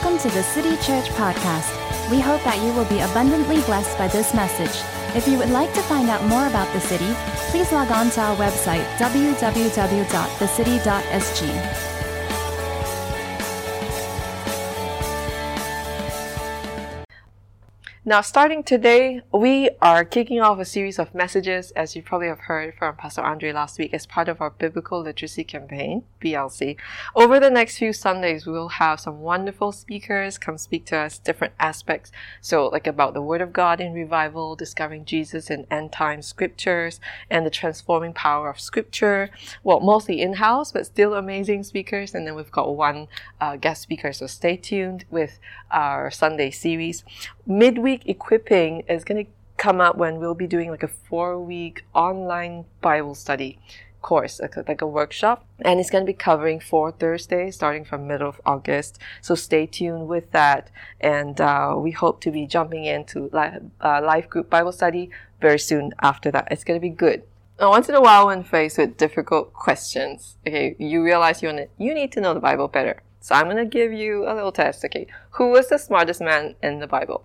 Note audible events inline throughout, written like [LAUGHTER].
Welcome to the City Church Podcast. We hope that you will be abundantly blessed by this message. If you would like to find out more about the city, please log on to our website www.thecity.sg. Now, starting today, we are kicking off a series of messages, as you probably have heard from Pastor Andre last week, as part of our Biblical Literacy Campaign, BLC. Over the next few Sundays, we will have some wonderful speakers come speak to us different aspects. So, like about the Word of God in revival, discovering Jesus in end time scriptures, and the transforming power of Scripture. Well, mostly in house, but still amazing speakers. And then we've got one uh, guest speaker, so stay tuned with our Sunday series. Midweek equipping is going to come up when we'll be doing like a four week online Bible study course, like a, workshop, and it's going to be covering four Thursdays starting from middle of August. So stay tuned with that, and uh, we hope to be jumping into live, uh, live group Bible study very soon after that. It's going to be good. Now, once in a while, when faced with difficult questions, okay, you realize you want to, you need to know the Bible better. So I'm going to give you a little test. Okay, who was the smartest man in the Bible?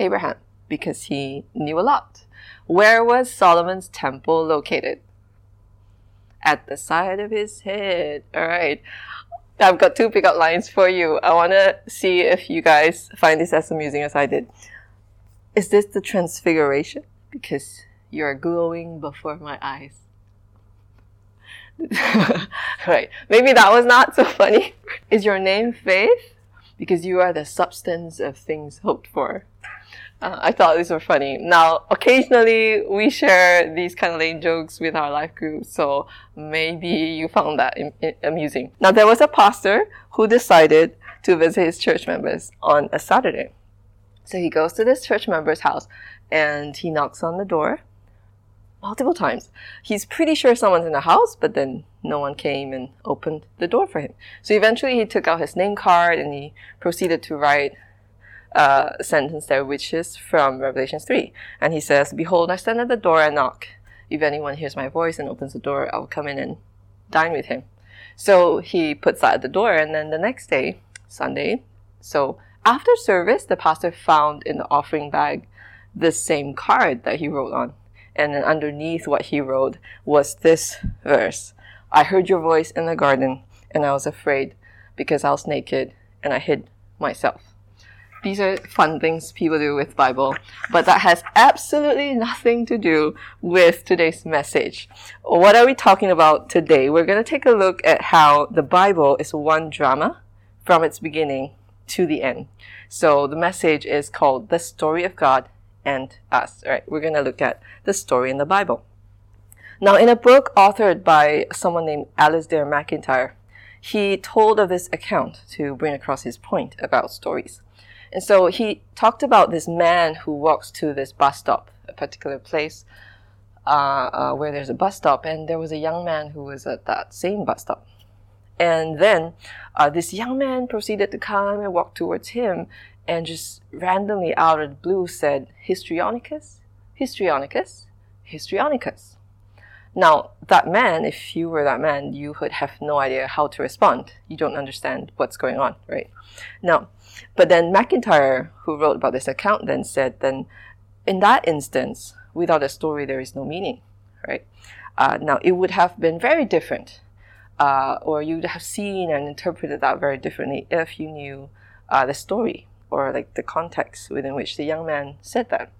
Abraham, because he knew a lot. Where was Solomon's temple located? At the side of his head. All right. I've got two pickup lines for you. I want to see if you guys find this as amusing as I did. Is this the transfiguration? Because you're glowing before my eyes. [LAUGHS] right. Maybe that was not so funny. [LAUGHS] Is your name Faith? Because you are the substance of things hoped for. Uh, I thought these were funny. Now, occasionally we share these kind of lame jokes with our life group, so maybe you found that in, in, amusing. Now, there was a pastor who decided to visit his church members on a Saturday. So he goes to this church member's house and he knocks on the door multiple times. He's pretty sure someone's in the house, but then no one came and opened the door for him. So eventually he took out his name card and he proceeded to write sentence there, which is from Revelation 3. And he says, Behold, I stand at the door and knock. If anyone hears my voice and opens the door, I'll come in and dine with him. So he puts that at the door, and then the next day, Sunday, so after service, the pastor found in the offering bag the same card that he wrote on. And then underneath what he wrote was this verse I heard your voice in the garden, and I was afraid because I was naked and I hid myself. These are fun things people do with Bible, but that has absolutely nothing to do with today's message. What are we talking about today? We're going to take a look at how the Bible is one drama from its beginning to the end. So the message is called The Story of God and Us. All right, we're going to look at the story in the Bible. Now, in a book authored by someone named Alasdair MacIntyre, he told of this account to bring across his point about stories. And so he talked about this man who walks to this bus stop, a particular place uh, uh, where there's a bus stop, and there was a young man who was at that same bus stop. And then uh, this young man proceeded to come and walk towards him and just randomly out of the blue said, Histrionicus, Histrionicus, Histrionicus. Now, that man, if you were that man, you would have no idea how to respond. You don't understand what's going on, right? Now, but then MacIntyre, who wrote about this account, then said, then in that instance, without a story, there is no meaning, right? Uh, now, it would have been very different, uh, or you would have seen and interpreted that very differently if you knew uh, the story or like the context within which the young man said that.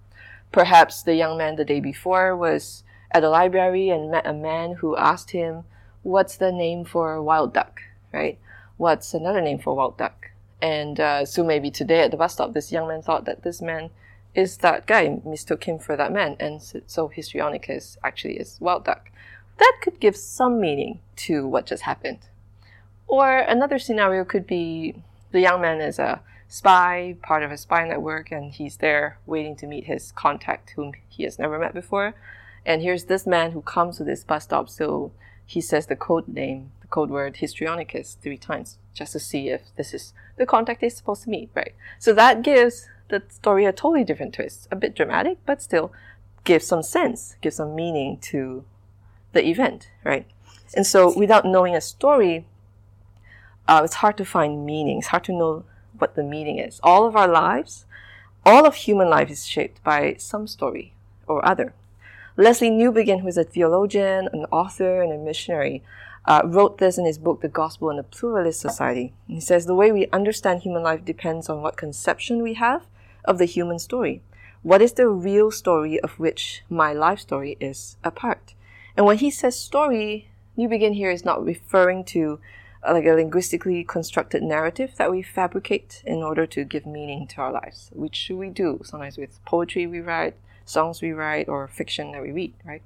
Perhaps the young man the day before was at the library and met a man who asked him, What's the name for a wild duck, right? What's another name for wild duck? And uh, so maybe today at the bus stop, this young man thought that this man is that guy, mistook him for that man, and so Histrionicus actually is wild duck. That could give some meaning to what just happened. Or another scenario could be the young man is a spy, part of a spy network, and he's there waiting to meet his contact whom he has never met before. And here's this man who comes to this bus stop, so he says the code name the code word histrionicus three times just to see if this is the contact is supposed to meet, right? So that gives the story a totally different twist. A bit dramatic, but still gives some sense, gives some meaning to the event, right? And so without knowing a story, uh, it's hard to find meaning. It's hard to know what the meaning is. All of our lives, all of human life is shaped by some story or other. Lesslie Newbigin, who is a theologian, an author, and a missionary, uh, wrote this in his book, The Gospel in a Pluralist Society. He says the way we understand human life depends on what conception we have of the human story. What is the real story of which my life story is a part? And when he says story, Newbigin here is not referring to uh, like a linguistically constructed narrative that we fabricate in order to give meaning to our lives, which we do sometimes with poetry we write, songs we write, or fiction that we read, right?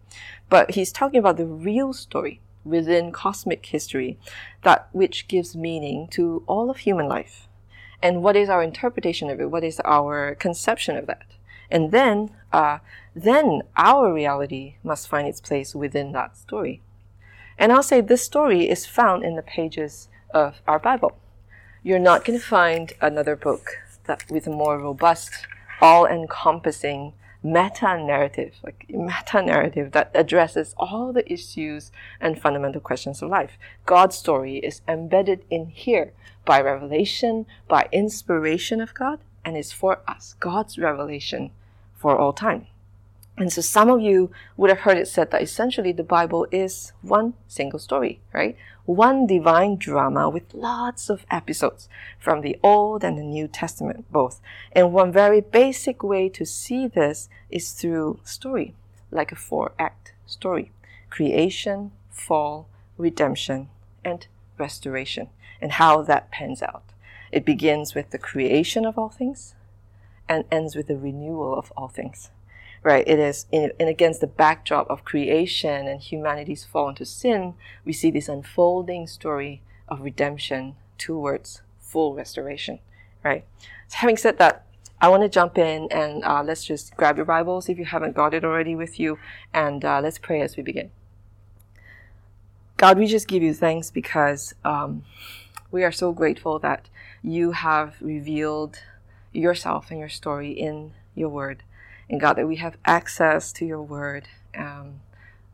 But he's talking about the real story within cosmic history, that which gives meaning to all of human life. And what is our interpretation of it? What is our conception of that? And then, uh, then our reality must find its place within that story. And I'll say this story is found in the pages of our Bible. You're not going to find another book that with a more robust, all-encompassing meta narrative, like meta narrative that addresses all the issues and fundamental questions of life. God's story is embedded in here by revelation, by inspiration of God, and is for us, God's revelation for all time. And so some of you would have heard it said that essentially the Bible is one single story, right? One divine drama with lots of episodes from the Old and the New Testament both. And one very basic way to see this is through story, like a four act story. Creation, fall, redemption, and restoration, and how that pans out. It begins with the creation of all things and ends with the renewal of all things right? It is in, in against the backdrop of creation and humanity's fall into sin, we see this unfolding story of redemption towards full restoration, right? So having said that, I want to jump in and uh, let's just grab your Bibles if you haven't got it already with you, and uh, let's pray as we begin. God, we just give you thanks because um, we are so grateful that you have revealed yourself and your story in your word and God, that we have access to your word um,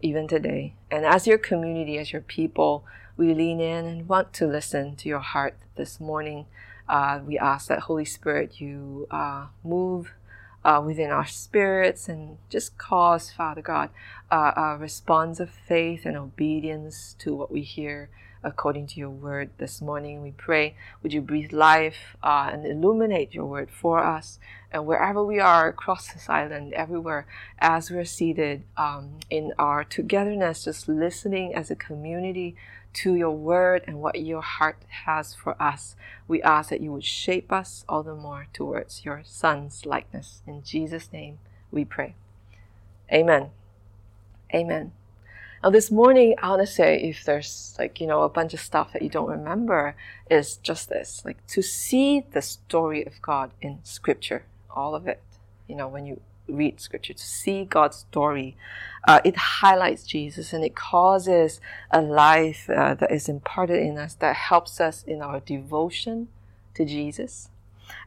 even today. And as your community, as your people, we lean in and want to listen to your heart this morning. Uh, we ask that Holy Spirit, you uh, move uh, within our spirits and just cause, Father God, uh, a response of faith and obedience to what we hear according to your word this morning. We pray, would you breathe life uh, and illuminate your word for us? And wherever we are across this island, everywhere, as we're seated um, in our togetherness, just listening as a community to your word and what your heart has for us, we ask that you would shape us all the more towards your son's likeness. In Jesus' name we pray. Amen. Amen. Now, this morning, I want to say if there's like, you know, a bunch of stuff that you don't remember, is just this like to see the story of God in Scripture, all of it, you know, when you read Scripture, to see God's story, uh, it highlights Jesus and it causes a life uh, that is imparted in us that helps us in our devotion to Jesus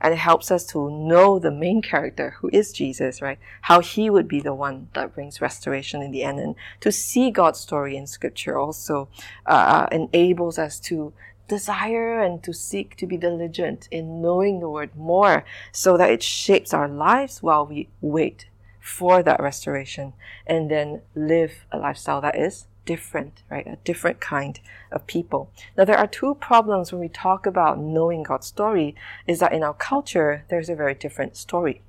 and it helps us to know the main character who is Jesus, right? How he would be the one that brings restoration in the end. And to see God's story in scripture also uh, uh, enables us to desire and to seek to be diligent in knowing the word more so that it shapes our lives while we wait for that restoration and then live a lifestyle that is different, right? A different kind of people. Now, there are two problems when we talk about knowing God's story is that in our culture, there's a very different story,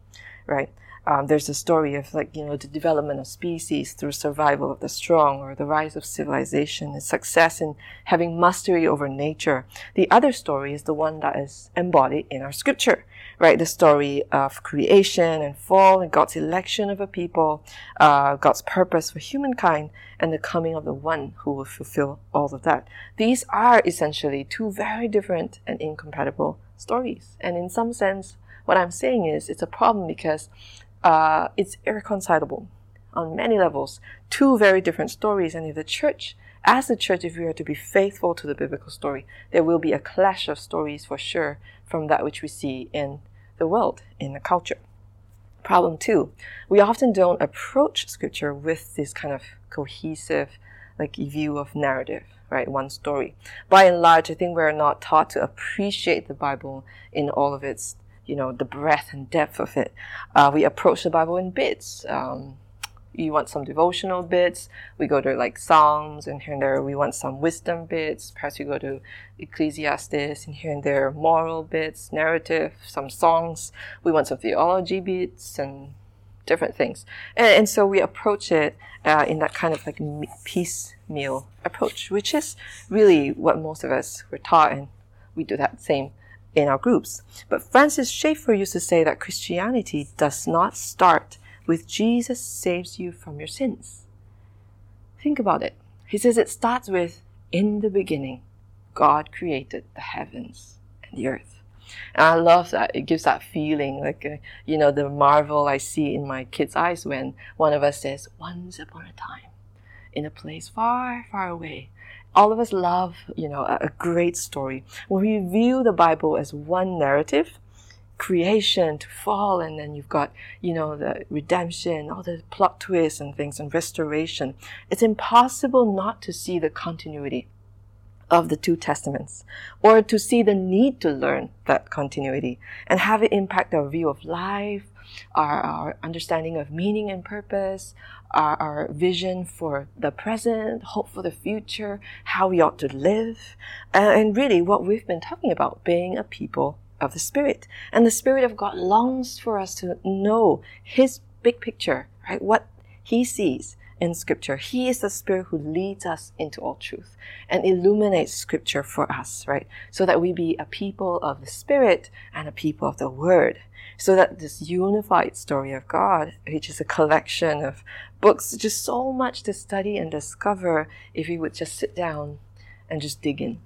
right? Um, there's a story of like, you know, the development of species through survival of the strong or the rise of civilization and success in having mastery over nature. The other story is the one that is embodied in our scripture, right? The story of creation and fall and God's election of a people, uh, God's purpose for humankind and the coming of the one who will fulfill all of that. These are essentially two very different and incompatible stories. And in some sense, what I'm saying is it's a problem because uh, it's irreconcilable on many levels. Two very different stories, and if the church, as the church, if we are to be faithful to the biblical story, there will be a clash of stories for sure from that which we see in the world, in the culture. Problem two, we often don't approach scripture with this kind of cohesive like view of narrative, right? One story. By and large, I think we're not taught to appreciate the Bible in all of its, you know, the breadth and depth of it. Uh, we approach the Bible in bits. Um, you want some devotional bits, we go to like Psalms, and here and there we want some wisdom bits. Perhaps we go to Ecclesiastes, and here and there moral bits, narrative, some songs. We want some theology bits and different things. And, and so we approach it uh, in that kind of like piecemeal approach, which is really what most of us were taught, and we do that same in our groups. But Francis Schaeffer used to say that Christianity does not start with Jesus saves you from your sins. Think about it. He says it starts with, in the beginning, God created the heavens and the earth. And I love that. It gives that feeling, like, uh, you know, the marvel I see in my kids' eyes when one of us says, Once upon a time, in a place far, far away. All of us love, you know, a, a great story. When we view the Bible as one narrative, creation to fall and then you've got you know the redemption all the plot twists and things and restoration. It's impossible not to see the continuity of the two testaments or to see the need to learn that continuity and have it impact our view of life our, our understanding of meaning and purpose our, our vision for the present hope for the future how we ought to live. And really what we've been talking about being a people of the Spirit. And the Spirit of God longs for us to know His big picture, right? What He sees in Scripture. He is the Spirit who leads us into all truth and illuminates Scripture for us, right? So that we be a people of the Spirit and a people of the Word. So that this unified story of God, which is a collection of books, just so much to study and discover if we would just sit down and just dig in,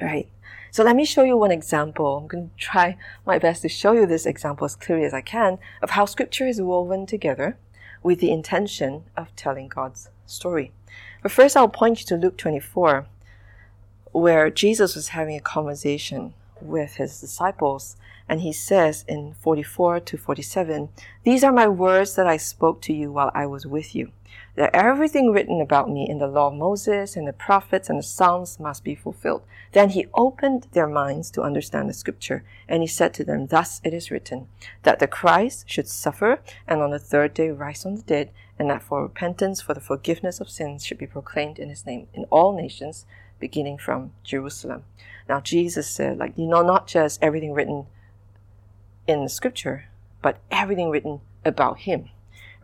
right? So let me show you one example. I'm going to try my best to show you this example as clearly as I can of how scripture is woven together with the intention of telling God's story. But first, I'll point you to Luke 24, where Jesus was having a conversation with his disciples, and he says in 44 to 47, These are my words that I spoke to you while I was with you that everything written about me in the law of Moses and the prophets and the Psalms must be fulfilled. Then he opened their minds to understand the scripture, and he said to them, Thus it is written, that the Christ should suffer and on the third day rise from the dead, and that for repentance for the forgiveness of sins should be proclaimed in his name in all nations, beginning from Jerusalem. Now Jesus said, like, you know, not just everything written in the scripture, but everything written about him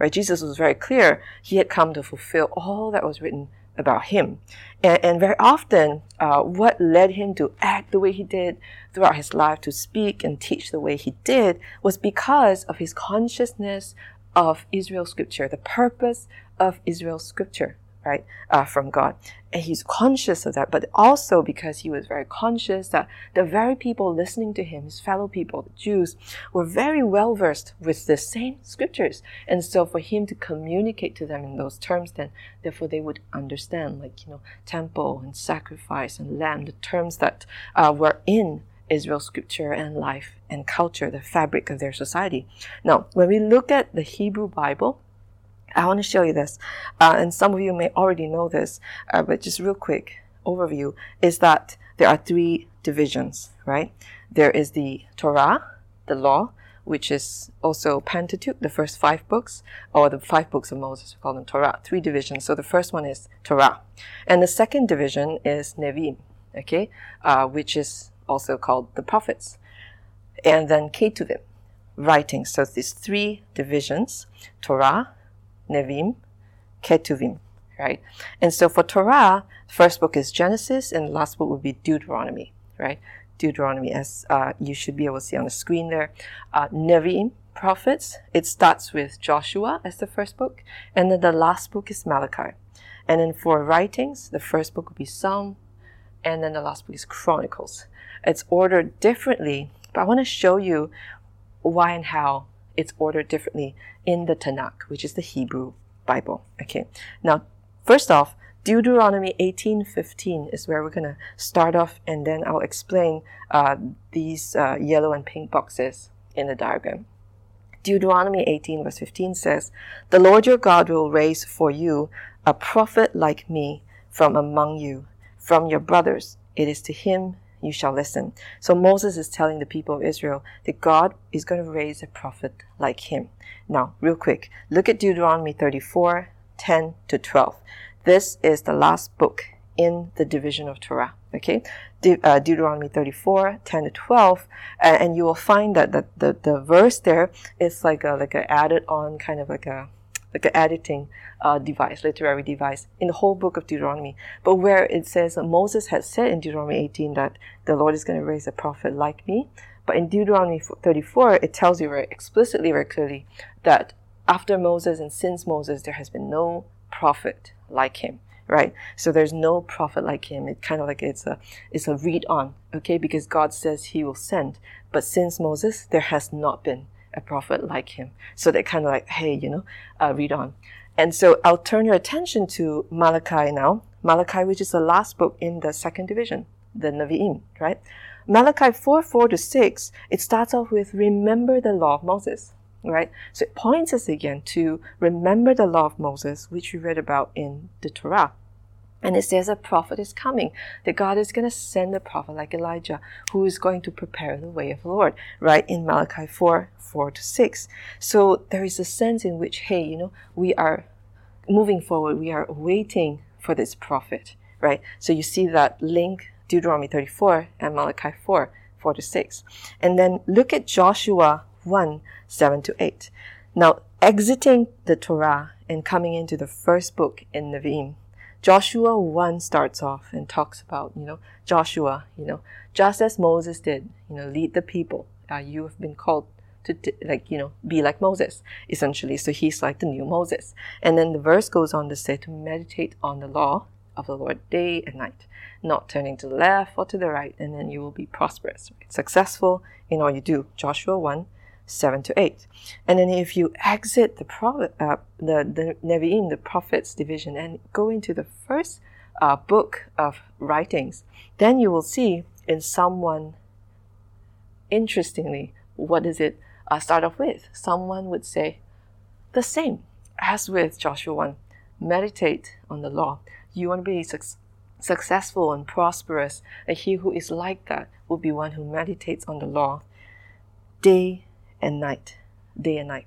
right? Jesus was very clear. He had come to fulfill all that was written about him. And, and very often, uh, what led him to act the way he did throughout his life, to speak and teach the way he did, was because of his consciousness of Israel's scripture, the purpose of Israel's scripture right, uh, from God. And he's conscious of that, but also because he was very conscious that the very people listening to him, his fellow people, the Jews, were very well versed with the same scriptures. And so for him to communicate to them in those terms, then therefore they would understand, like, you know, temple and sacrifice and lamb, the terms that uh, were in Israel's scripture and life and culture, the fabric of their society. Now, when we look at the Hebrew Bible, I want to show you this, uh, and some of you may already know this, uh, but just real quick overview is that there are three divisions, right? There is the Torah, the law, which is also Pentateuch, the first five books, or the five books of Moses, we call them Torah, three divisions. So the first one is Torah. And the second division is Nevi'im, okay, uh, which is also called the prophets. And then Ketuvim, writings. So these three divisions, Torah, Nevi'im, Ketuvim, right? And so for Torah, first book is Genesis, and last book would be Deuteronomy, right? Deuteronomy, as uh, you should be able to see on the screen there. Uh, Nevi'im, prophets, it starts with Joshua as the first book, and then the last book is Malachi. And then for writings, the first book would be Psalm, and then the last book is Chronicles. It's ordered differently, but I want to show you why and how it's ordered differently in the Tanakh, which is the Hebrew Bible. Okay. Now, first off, Deuteronomy 18:15 is where we're to start off, and then I'll explain uh, these uh, yellow and pink boxes in the diagram. Deuteronomy 18 verse 15 says, The Lord your God will raise for you a prophet like me from among you, from your brothers. It is to him you shall listen. So Moses is telling the people of Israel that God is going to raise a prophet like him. Now, real quick, look at Deuteronomy 34, 10 to 12. This is the last book in the division of Torah. Okay, De- uh, Deuteronomy 34, 10 to 12, and, and you will find that the, the, the verse there is like a like a added on kind of like a like an editing uh, device, literary device in the whole book of Deuteronomy. But where it says that Moses had said in Deuteronomy 18 that the Lord is going to raise a prophet like me, but in Deuteronomy 34 it tells you very explicitly, very clearly that after Moses and since Moses there has been no prophet like him right so there's no prophet like him it kind of like it's a it's a read on okay because god says he will send but since moses there has not been a prophet like him. So they kind of like, hey, you know, uh, read on. And so I'll turn your attention to Malachi now. Malachi, which is the last book in the second division, the Nevi'im, right? Malachi 4, 4 to 6, it starts off with remember the law of Moses, right? So it points us again to remember the law of Moses, which we read about in the Torah. And it says a prophet is coming, that God is going to send a prophet like Elijah who is going to prepare the way of the Lord, right? In Malachi 4 4 to 6. So there is a sense in which, hey, you know, we are moving forward, we are waiting for this prophet, right? So you see that link, Deuteronomy 34 and Malachi 4 4 to 6. And then look at Joshua 1 7 to 8. Now, exiting the Torah and coming into the first book in Nevi'im, Joshua 1 starts off and talks about, you know, Joshua, you know, just as Moses did, you know, lead the people. Uh, you have been called to, like, you know, be like Moses, essentially. So he's like the new Moses. And then the verse goes on to say to meditate on the law of the Lord day and night, not turning to the left or to the right, and then you will be prosperous, right? successful in all you do. Joshua 1 7 to 8. And then if you exit the prophet, uh, the, the Nevi'im, the prophets division, and go into the first uh, book of writings, then you will see in Psalm 1, interestingly, what does it uh, start off with? Psalm 1 would say, the same as with Joshua 1 meditate on the law. You want to be su- successful and prosperous, and he who is like that will be one who meditates on the law day and night, day and night.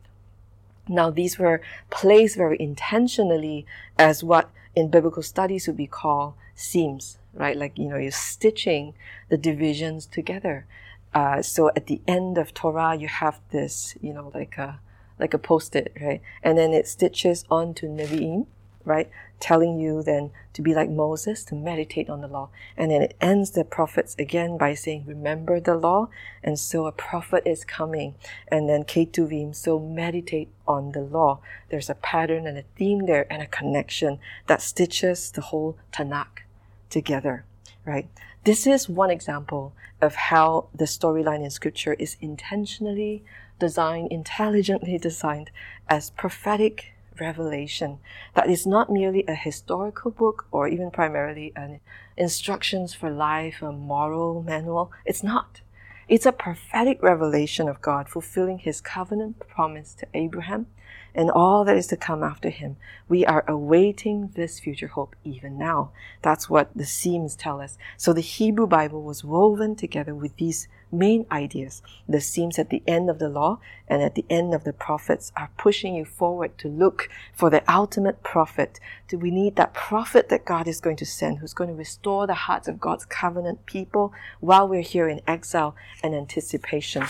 Now, these were placed very intentionally as what in biblical studies would be called seams, right? Like, you know, you're stitching the divisions together. Uh, so at the end of Torah, you have this, you know, like a, like a post-it, right? And then it stitches onto Nevi'im, right? Telling you then to be like Moses, to meditate on the law. And then it ends the prophets again by saying, remember the law. And so a prophet is coming. And then Ketuvim, so meditate on the law. There's a pattern and a theme there and a connection that stitches the whole Tanakh together, right? This is one example of how the storyline in scripture is intentionally designed, intelligently designed as prophetic revelation that is not merely a historical book or even primarily an instructions for life, a moral manual. It's not. It's a prophetic revelation of God fulfilling his covenant promise to Abraham and all that is to come after him. We are awaiting this future hope even now. That's what the seams tell us. So the Hebrew Bible was woven together with these main ideas. The seams at the end of the law and at the end of the prophets are pushing you forward to look for the ultimate prophet. Do we need that prophet that God is going to send who's going to restore the hearts of God's covenant people while we're here in exile and anticipation?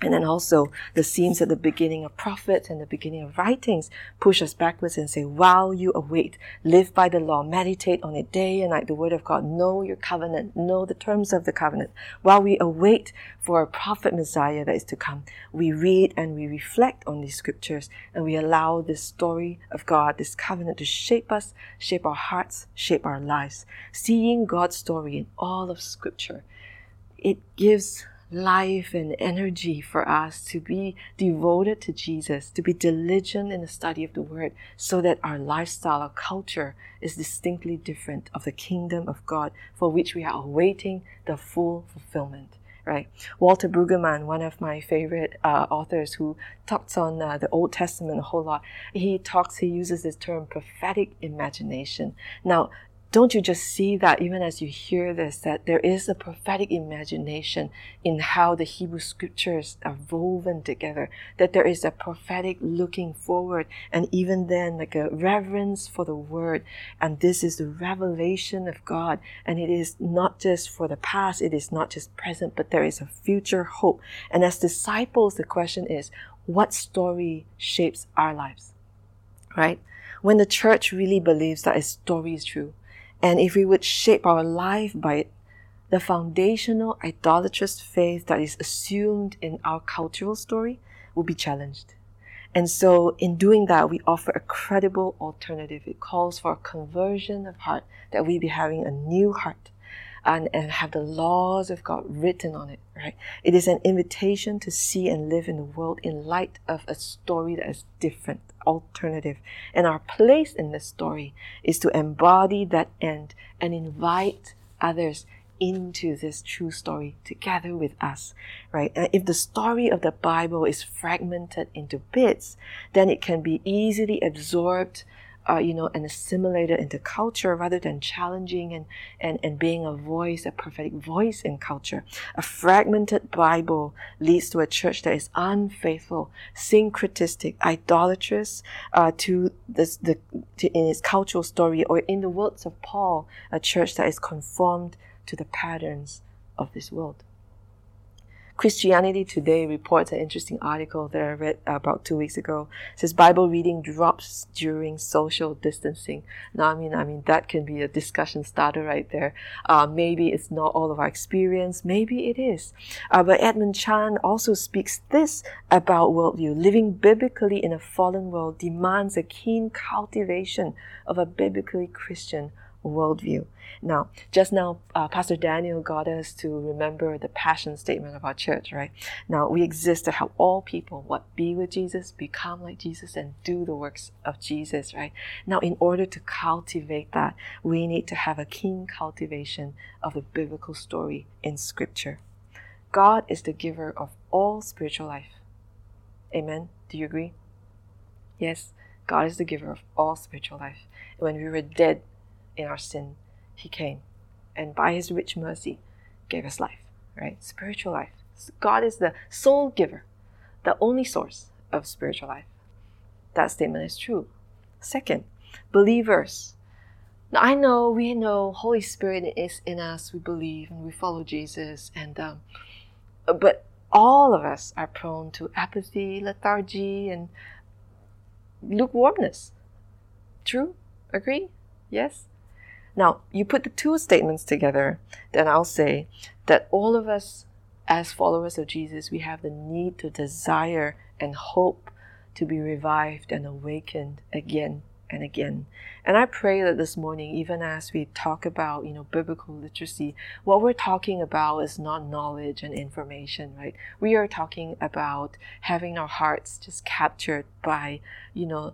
And then also the scenes at the beginning of prophets and the beginning of writings push us backwards and say, while you await, live by the law, meditate on it day and night, the word of God, know your covenant, know the terms of the covenant. While we await for a prophet Messiah that is to come, we read and we reflect on these scriptures and we allow this story of God, this covenant to shape us, shape our hearts, shape our lives. Seeing God's story in all of scripture, it gives life and energy for us to be devoted to Jesus, to be diligent in the study of the Word, so that our lifestyle, our culture is distinctly different of the kingdom of God for which we are awaiting the full fulfillment. right? Walter Brueggemann, one of my favorite uh, authors who talks on uh, the Old Testament a whole lot, he talks, he uses this term prophetic imagination. Now, don't you just see that even as you hear this, that there is a prophetic imagination in how the Hebrew scriptures are woven together, that there is a prophetic looking forward, and even then, like a reverence for the word. And this is the revelation of God. And it is not just for the past, it is not just present, but there is a future hope. And as disciples, the question is, what story shapes our lives? Right? When the church really believes that a story is true, and if we would shape our life by it, the foundational idolatrous faith that is assumed in our cultural story will be challenged. And so, in doing that, we offer a credible alternative. It calls for a conversion of heart, that we be having a new heart and, and have the laws of God written on it, right? It is an invitation to see and live in the world in light of a story that is different, alternative. And our place in this story is to embody that end and invite others into this true story together with us, right? And if the story of the Bible is fragmented into bits, then it can be easily absorbed uh, you know, and assimilated into culture rather than challenging and, and, and being a voice, a prophetic voice in culture. A fragmented Bible leads to a church that is unfaithful, syncretistic, idolatrous uh, to this, the to, in its cultural story, or in the words of Paul, a church that is conformed to the patterns of this world. Christianity Today reports an interesting article that I read about two weeks ago. It says Bible reading drops during social distancing. Now, I mean, I mean that can be a discussion starter right there. Uh, maybe it's not all of our experience. Maybe it is. Uh, but Edmund Chan also speaks this about worldview. Living biblically in a fallen world demands a keen cultivation of a biblically Christian worldview. Now, just now, uh, Pastor Daniel got us to remember the passion statement of our church, right? Now, we exist to help all people what be with Jesus, become like Jesus, and do the works of Jesus, right? Now, in order to cultivate that, we need to have a keen cultivation of the biblical story in Scripture. God is the giver of all spiritual life. Amen. Do you agree? Yes, God is the giver of all spiritual life. When we were dead in our sin, He came, and by His rich mercy, gave us life, right? Spiritual life. God is the sole giver, the only source of spiritual life. That statement is true. Second, believers. Now I know we know Holy Spirit is in us. We believe and we follow Jesus, and um, but all of us are prone to apathy, lethargy, and lukewarmness. True? Agree? Yes? Now, you put the two statements together, then I'll say that all of us, as followers of Jesus, we have the need to desire and hope to be revived and awakened again and again. And I pray that this morning, even as we talk about, you know, biblical literacy, what we're talking about is not knowledge and information, right? We are talking about having our hearts just captured by, you know,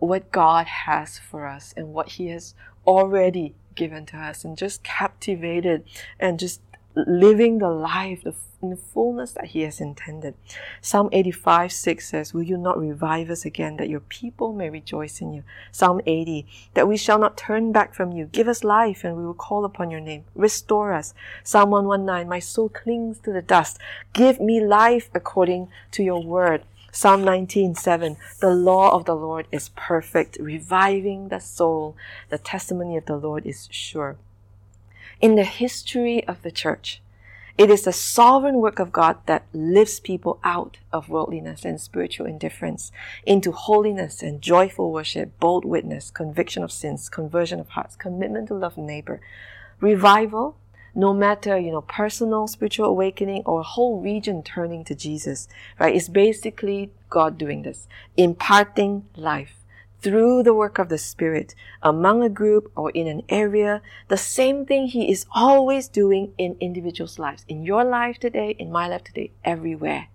what God has for us and what He has already given to us and just captivated and just living the life in the fullness that He has intended. Psalm 85 6 says, Will you not revive us again, that your people may rejoice in you? Psalm 80, that we shall not turn back from you. Give us life, and we will call upon your name. Restore us. Psalm 119, My soul clings to the dust. Give me life according to your word. Psalm 19:7 The law of the Lord is perfect, reviving the soul. The testimony of the Lord is sure. In the history of the church, it is the sovereign work of God that lifts people out of worldliness and spiritual indifference into holiness and joyful worship, bold witness, conviction of sins, conversion of hearts, commitment to love neighbor. Revival no matter, you know, personal spiritual awakening or a whole region turning to Jesus, right? It's basically God doing this, imparting life through the work of the Spirit among a group or in an area, the same thing He is always doing in individuals' lives, in your life today, in my life today, everywhere.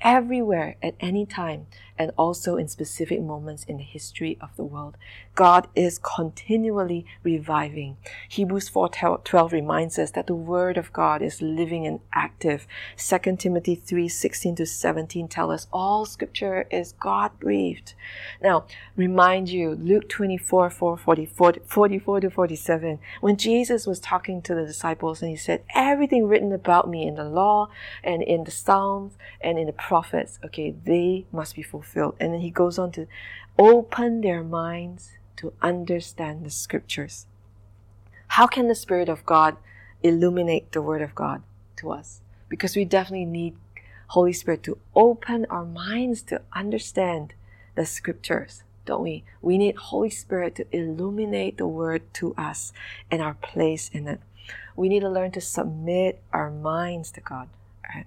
Everywhere, at any time, and also in specific moments in the history of the world. God is continually reviving. Hebrews 4:12 reminds us that the word of God is living and active. 2 Timothy 3:16 to 17 tell us all scripture is God-breathed. Now, remind you Luke 24 4, 44, 44 to 47 when Jesus was talking to the disciples and he said everything written about me in the law and in the Psalms and in the prophets, okay, they must be fulfilled. And then he goes on to open their minds to understand the scriptures. How can the Spirit of God illuminate the Word of God to us? Because we definitely need Holy Spirit to open our minds to understand the scriptures, don't we? We need Holy Spirit to illuminate the Word to us and our place in it. We need to learn to submit our minds to God.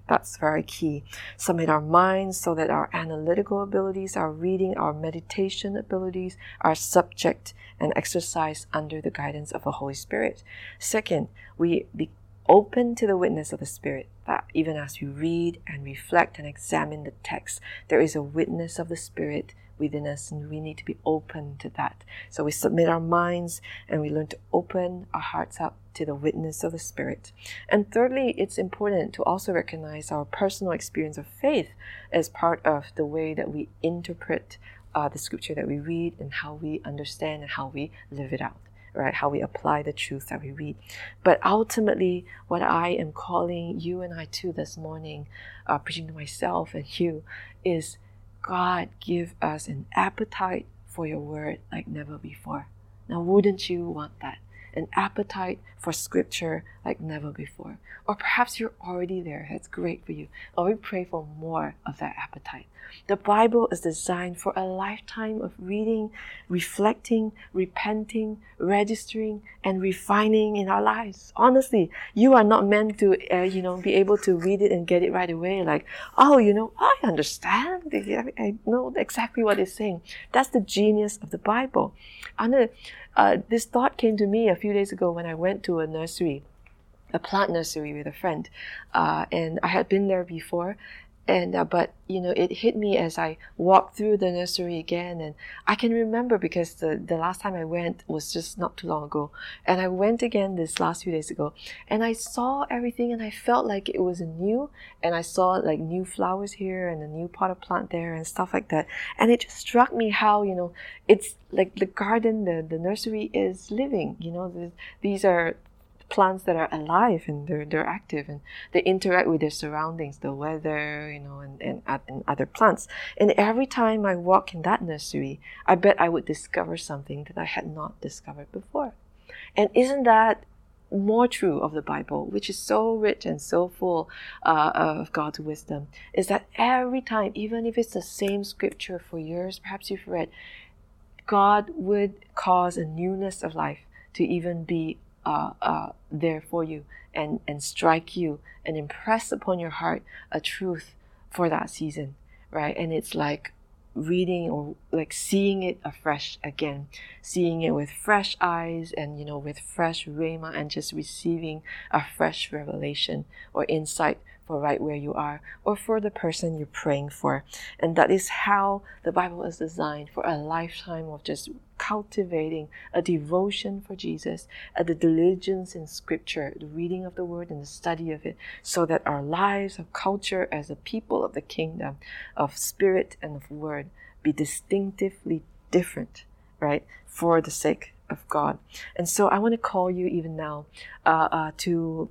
That's very key. Submit our minds so that our analytical abilities, our reading, our meditation abilities are subject and exercised under the guidance of the Holy Spirit. Second, we be open to the witness of the Spirit. That even as we read and reflect and examine the text, there is a witness of the Spirit within us, and we need to be open to that. So we submit our minds and we learn to open our hearts up to the witness of the Spirit. And thirdly, it's important to also recognize our personal experience of faith as part of the way that we interpret uh, the scripture that we read and how we understand and how we live it out right? How we apply the truth that we read. But ultimately, what I am calling you and I to this morning, uh, preaching to myself and you, is God, give us an appetite for your word like never before. Now, wouldn't you want that? An appetite for scripture like never before. Or perhaps you're already there. That's great for you. Or we pray for more of that appetite. The Bible is designed for a lifetime of reading, reflecting, repenting, registering, and refining in our lives. Honestly, you are not meant to, uh, you know, be able to read it and get it right away. Like, oh, you know, I understand. I know exactly what it's saying. That's the genius of the Bible. And uh, this thought came to me a few days ago when I went to a nursery a plant nursery with a friend, uh, and I had been there before, and uh, but you know it hit me as i walked through the nursery again and i can remember because the, the last time i went was just not too long ago. And i went again this last few days ago and i saw everything and i felt like it was new and i saw like new flowers here and a new pot of plant there and stuff like that. And it just struck me how you know it's like the garden the, the nursery is living you know the, these are plants that are alive and they're, they're active and they interact with their surroundings, the weather, you know, and, and, and other plants. And every time I walk in that nursery, I bet I would discover something that I had not discovered before. And isn't that more true of the Bible, which is so rich and so full uh, of God's wisdom, is that every time, even if it's the same scripture for years, perhaps you've read, God would cause a newness of life to even be uh, uh, there for you and, and strike you and impress upon your heart a truth for that season, right? And it's like reading or like seeing it afresh again, seeing it with fresh eyes and, you know, with fresh rhema and just receiving a fresh revelation or insight for right where you are or for the person you're praying for. And that is how the Bible is designed for a lifetime of just cultivating a devotion for Jesus, a the diligence in scripture, the reading of the word and the study of it, so that our lives of culture as a people of the kingdom of spirit and of word be distinctively different, right? For the sake of God. And so I want to call you even now uh, uh, to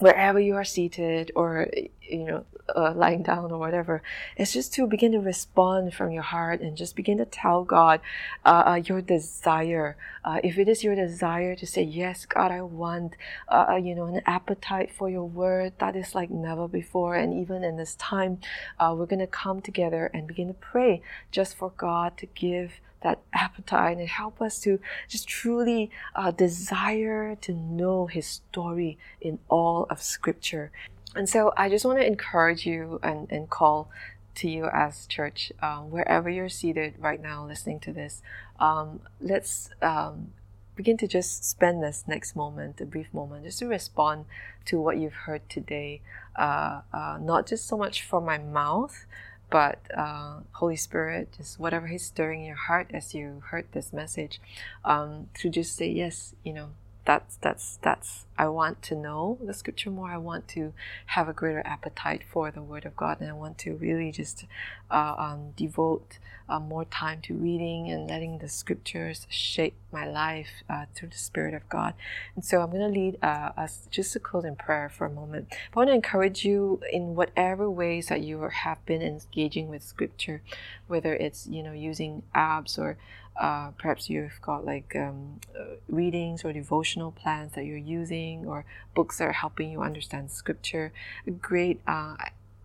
wherever you are seated or you know uh, lying down or whatever it's just to begin to respond from your heart and just begin to tell god uh, uh, your desire. Uh, if it is your desire to say yes god i want uh, uh, you know an appetite for your word that is like never before and even in this time we're going to come together and begin to pray just for god to give that appetite and help us to just truly uh, desire to know His story in all of Scripture. And so I just want to encourage you and, and call to you as church, um, wherever you're seated right now listening to this, um, let's um, begin to just spend this next moment, a brief moment, just to respond to what you've heard today. Uh, uh, not just so much from my mouth, but uh, Holy Spirit, just whatever He's stirring in your heart as you heard this message, um, to just say yes, you know, that's that's that's I want to know the scripture more. I want to have a greater appetite for the Word of God, and I want to really just uh, um, devote uh, more time to reading and letting the scriptures shape my life uh, through the Spirit of God. And so I'm going to lead uh, us just to close in prayer for a moment. I want to encourage you in whatever ways that you have been engaging with Scripture, whether it's you know using apps or uh, perhaps you've got like um, uh, readings or devotional plans that you're using or books that are helping you understand scripture. Great uh,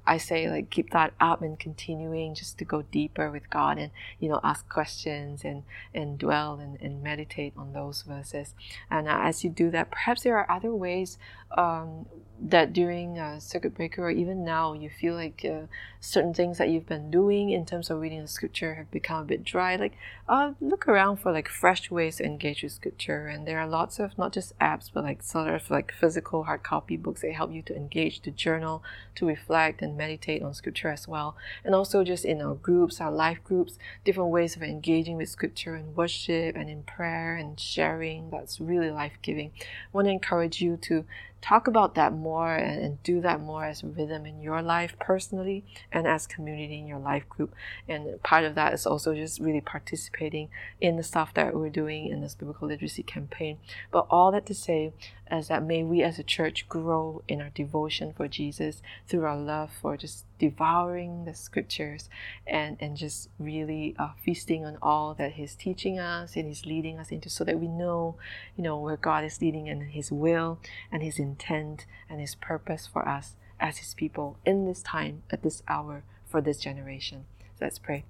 I say like keep that up and continuing just to go deeper with God and you know ask questions and and dwell and, and meditate on those verses. And uh, as you do that perhaps there are other ways um, that during circuit breaker or even now you feel like uh, certain things that you've been doing in terms of reading the scripture have become a bit dry? Like uh, look around for like fresh ways to engage with scripture and there are lots of not just apps but like sort of like physical hard copy books that help you to engage to journal to reflect and meditate on scripture as well. And also just in our groups our life groups different ways of engaging with scripture and worship and in prayer and sharing. That's really life-giving. I want to encourage you to talk about that more and, do that more as rhythm in your life personally and as community in your life group. And part of that is also just really participating in the stuff that we're doing in this biblical literacy campaign. But all that to say is that may we as a church grow in our devotion for Jesus through our love for just devouring the scriptures and, and just really uh, feasting on all that He's teaching us and He's leading us into so that we know, you know, where God is leading and His will and His intent and His purpose for us as His people in this time, at this hour, for this generation. So let's pray.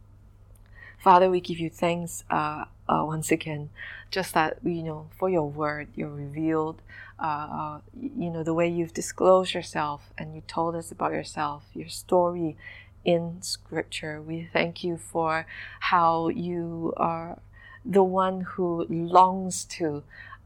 Father, we give you thanks uh, uh, once again, just that, you know, for your word, you're revealed, uh, uh, you know, the way you've disclosed yourself and you told us about yourself, your story in scripture. We thank you for how you are the one who longs to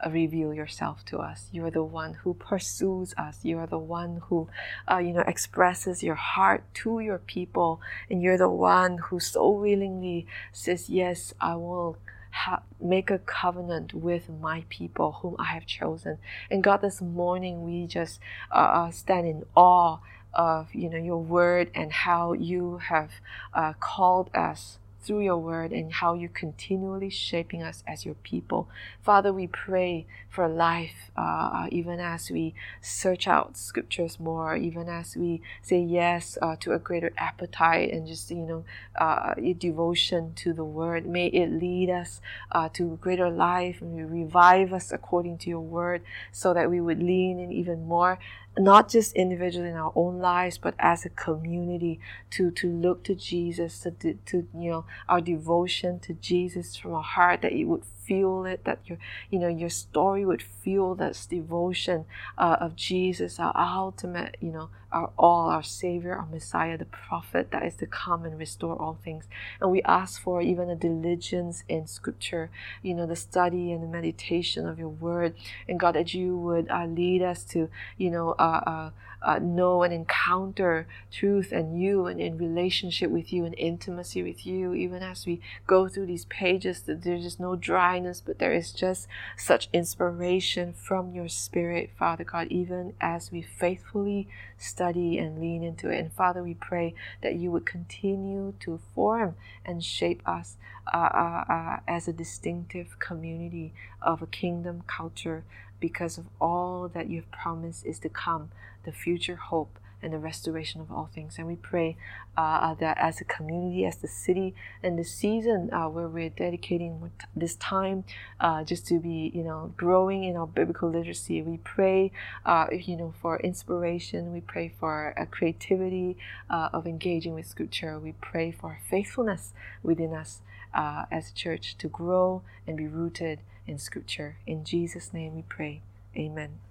reveal yourself to us. You are the one who pursues us. You are the one who, uh, you know, expresses your heart to your people, and you're the one who so willingly says, "Yes, I will." Ha- make a covenant with my people whom I have chosen. And God, this morning we just uh, uh stand in awe of you know your word and how you have uh, called us through your word and how you're continually shaping us as your people. Father, we pray for life, uh, even as we search out scriptures more, even as we say yes uh, to a greater appetite and just, you know, uh, devotion to the word. May it lead us uh, to greater life and revive us according to your word so that we would lean in even more not just individually in our own lives, but as a community to, to look to Jesus, to, to, you know, our devotion to Jesus from our heart, that it would feel it, that your, you know, your story would feel this devotion uh, of Jesus, our ultimate, you know, our all, our Savior, our Messiah, the prophet that is to come and restore all things. And we ask for even a diligence in Scripture, you know, the study and the meditation of your Word. And God, that you would uh, lead us to, you know, uh, uh uh, know and encounter truth and you and in relationship with you and intimacy with you, even as we go through these pages, that there's just no dryness, but there is just such inspiration from your spirit, Father God, even as we faithfully study and lean into it. And Father, we pray that you would continue to form and shape us uh, uh, uh, as a distinctive community of a kingdom culture because of all that you've promised is to come the future hope and the restoration of all things. And we pray uh, uh, that as a community, as the city, and the season uh, where we're dedicating this time uh, just to be, you know, growing in our biblical literacy, we pray, uh, you know, for inspiration. We pray for a creativity uh, of engaging with Scripture. We pray for faithfulness within us as a church to grow and be rooted in Scripture. In Jesus' name we pray. Amen.